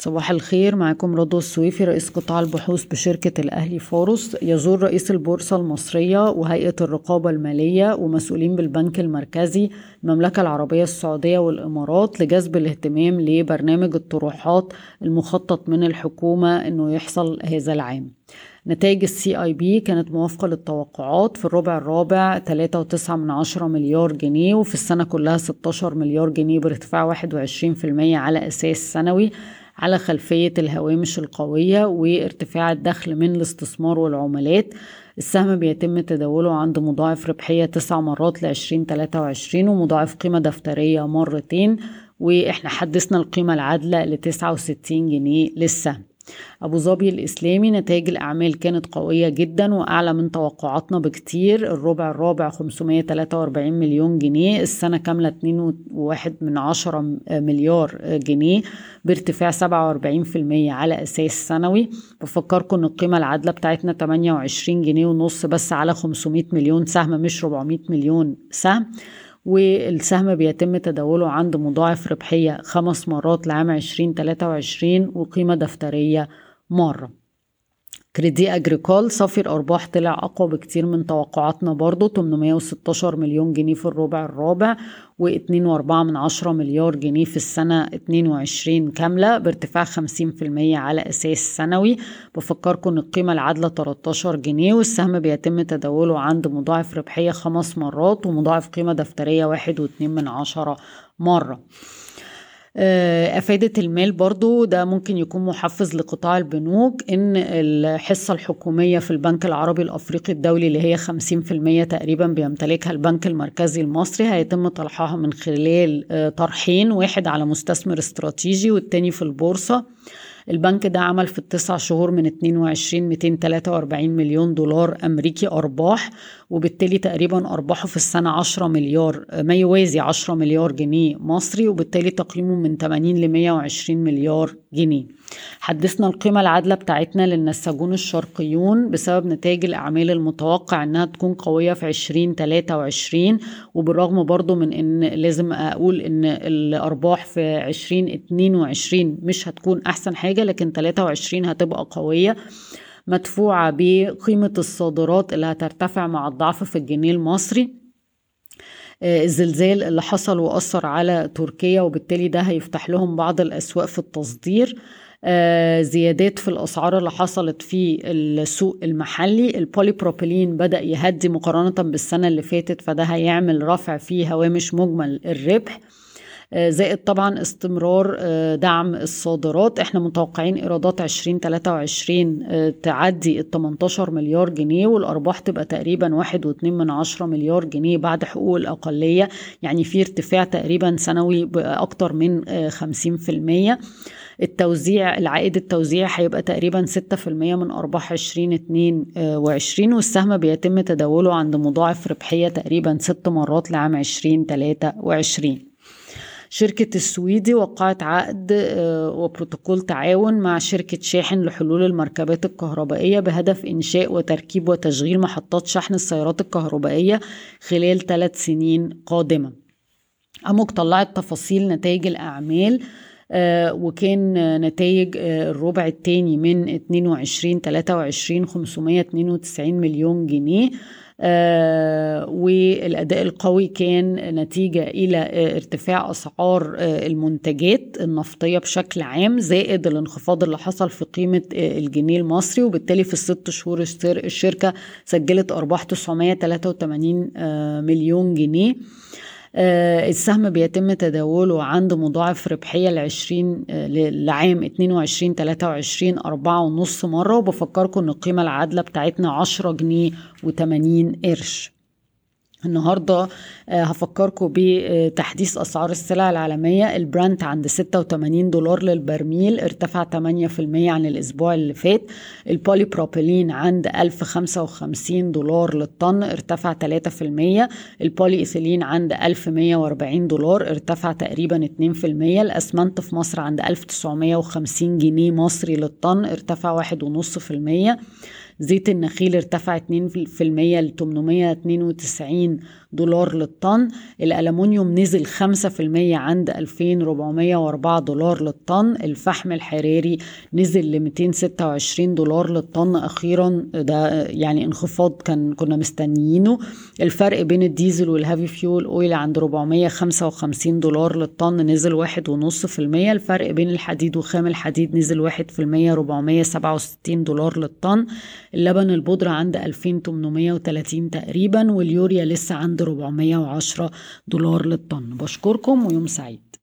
صباح الخير معكم رضوى السويفي رئيس قطاع البحوث بشركة الأهلي فاروس. يزور رئيس البورصة المصرية وهيئة الرقابة المالية ومسؤولين بالبنك المركزي المملكة العربية السعودية والإمارات لجذب الاهتمام لبرنامج الطروحات المخطط من الحكومة أنه يحصل هذا العام. نتائج ال CIB كانت موافقة للتوقعات في الربع الرابع 3.9 من عشرة مليار جنيه وفي السنة كلها 16 مليار جنيه بارتفاع 21% على أساس سنوي. على خلفية الهوامش القوية وارتفاع الدخل من الاستثمار والعملات. السهم بيتم تداوله عند مضاعف ربحية تسع مرات لعشرين تلاتة وعشرين ومضاعف قيمة دفترية مرتين. وإحنا حدثنا القيمة العادلة لتسعة وستين جنيه للسهم. أبو ظبي الإسلامي نتائج الأعمال كانت قوية جدا وأعلى من توقعاتنا بكتير. الربع الرابع 543 مليون جنيه السنة كاملة 2.1 من عشرة مليار جنيه بارتفاع 47% على أساس سنوي. بفكركم إن القيمة العادلة بتاعتنا 28 جنيه ونص بس على 500 مليون سهم مش 400 مليون سهم. والسهم بيتم تداوله عند مضاعف ربحية خمس مرات لعام 2023 وقيمة دفترية مرة. كريدي أجريكول صافي الأرباح طلع أقوى بكتير من توقعاتنا برضو 816 مليون جنيه في الربع الرابع و2.4 من عشرة مليار جنيه في السنة 22 كاملة بارتفاع 50% على أساس سنوي. بفكركم إن القيمة العادلة 13 جنيه والسهم بيتم تداوله عند مضاعف ربحية خمس مرات ومضاعف قيمة دفترية واحد واتنين من عشرة مرة. آه، أفادة المال برضو. ده ممكن يكون محفز لقطاع البنوك إن الحصة الحكومية في البنك العربي الأفريقي الدولي اللي هي 50% تقريبا بيمتلكها البنك المركزي المصري هيتم طرحها من خلال آه، طرحين واحد على مستثمر استراتيجي والتاني في البورصة. البنك ده عمل في التسع شهور من 22 243 مليون دولار أمريكي أرباح وبالتالي تقريبا أرباحه في السنة 10 مليار ما يوازي 10 مليار جنيه مصري وبالتالي تقييمه من 80 ل 120 مليار جنيه. حدثنا القيمة العادلة بتاعتنا للنساجون الشرقيون بسبب نتائج الأعمال المتوقع إنها تكون قوية في 2023 وبالرغم برضو من إن لازم أقول إن الأرباح في 2022 مش هتكون أحسن حاجة لكن 23 هتبقى قوية مدفوعة بقيمة الصادرات اللي هترتفع مع الضعف في الجنيه المصري. آه، الزلزال اللي حصل وأثر على تركيا وبالتالي ده هيفتح لهم بعض الأسواق في التصدير. آه، زيادات في الأسعار اللي حصلت في السوق المحلي. البوليبروبيلين بدأ يهدي مقارنة بالسنة اللي فاتت فده هيعمل رفع في هوامش مجمل الربح. زائد طبعا استمرار آه، دعم الصادرات. إحنا متوقعين إيرادات 2023 آه، تعدي ال 18 مليار جنيه والأرباح تبقى تقريبا واحد واتنين من عشرة مليار جنيه بعد حقوق الأقلية. يعني في ارتفاع تقريبا سنوي بأكتر من 50% التوزيع العائد التوزيعي هيبقى تقريبا 6% من أرباح 2022 والسهم بيتم تداوله عند مضاعف ربحية تقريبا ست مرات لعام 2023 شركة السويدي وقعت عقد آه، وبروتوكول تعاون مع شركة شاحن لحلول المركبات الكهربائية بهدف إنشاء وتركيب وتشغيل محطات شحن السيارات الكهربائية خلال ثلاث سنين قادمة. أموك طلعت تفاصيل نتائج الأعمال وكان نتائج آه الربع الثاني من 22 23 592 مليون جنيه. آه والأداء القوي كان نتيجة إلى آه ارتفاع أسعار آه المنتجات النفطية بشكل عام زائد الانخفاض اللي حصل في قيمة آه الجنيه المصري. وبالتالي في الست شهور الشركة سجلت أرباح 983 آه مليون جنيه. آه السهم بيتم تداوله عند مضاعف ربحية لعشرين آه لعام 22 23 أربعة ونص مرة وبفكركم إن القيمة العادلة بتاعتنا عشرة جنيه وتمانين قرش. النهارده هفكركم بتحديث أسعار السلع العالمية. البرانت عند 86 دولار للبرميل ارتفع 8% عن الأسبوع اللي فات. البولي بروبيلين عند 1055 دولار للطن ارتفع 3% البولي ايثيلين عند 1140 دولار ارتفع تقريبا 2% الأسمنت في مصر عند 1950 جنيه مصري للطن ارتفع 1.5% زيت النخيل ارتفع 2% ل 892 دولار للطن. الألمونيوم نزل 5% عند 2404 دولار للطن. الفحم الحراري نزل ل 226 دولار للطن. أخيرا ده يعني انخفاض كان كنا مستنيينه. الفرق بين الديزل وال heavy fuel oil عند 455 دولار للطن نزل واحد ونص في المية. الفرق بين الحديد وخام الحديد نزل واحد في المية 467 دولار للطن. اللبن البودرة عند 2830 تقريبا. واليوريا لسه عند 410 دولار للطن. بشكركم ويوم سعيد.